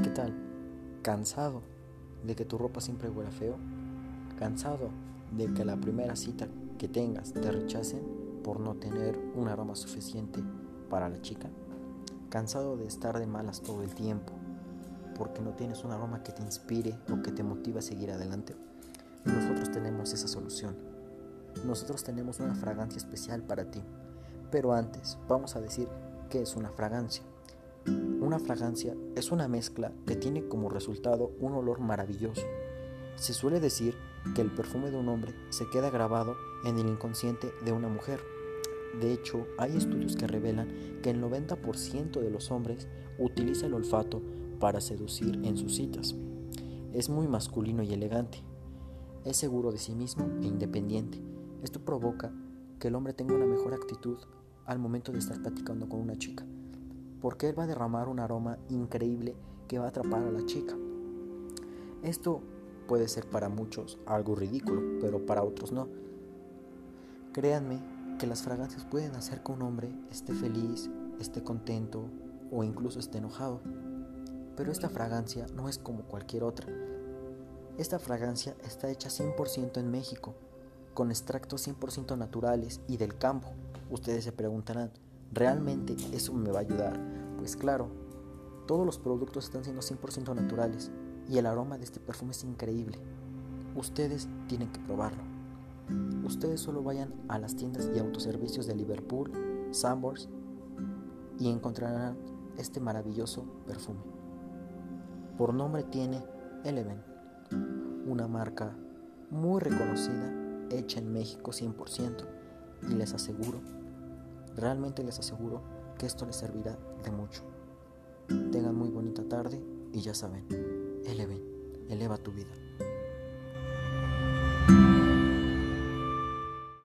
¿qué tal? ¿Cansado de que tu ropa siempre huela feo? ¿Cansado de que la primera cita que tengas te rechacen por no tener un aroma suficiente para la chica? ¿Cansado de estar de malas todo el tiempo porque no tienes un aroma que te inspire o que te motive a seguir adelante? Nosotros tenemos esa solución. Nosotros tenemos una fragancia especial para ti. Pero antes, vamos a decir qué es una fragancia. Una fragancia es una mezcla que tiene como resultado un olor maravilloso. Se suele decir que el perfume de un hombre se queda grabado en el inconsciente de una mujer. De hecho, hay estudios que revelan que el 90% de los hombres utiliza el olfato para seducir en sus citas. Es muy masculino y elegante. Es seguro de sí mismo e independiente. Esto provoca que el hombre tenga una mejor actitud al momento de estar platicando con una chica porque él va a derramar un aroma increíble que va a atrapar a la chica. Esto puede ser para muchos algo ridículo, pero para otros no. Créanme que las fragancias pueden hacer que un hombre esté feliz, esté contento o incluso esté enojado. Pero esta fragancia no es como cualquier otra. Esta fragancia está hecha 100% en México, con extractos 100% naturales y del campo. Ustedes se preguntarán, ¿realmente eso me va a ayudar pues claro, todos los productos están siendo 100% naturales y el aroma de este perfume es increíble. Ustedes tienen que probarlo. Ustedes solo vayan a las tiendas y autoservicios de Liverpool, Sambors y encontrarán este maravilloso perfume. Por nombre tiene Eleven, una marca muy reconocida, hecha en México 100% y les aseguro, realmente les aseguro que esto les servirá de mucho. Tengan muy bonita tarde y ya saben, eleven, eleva tu vida.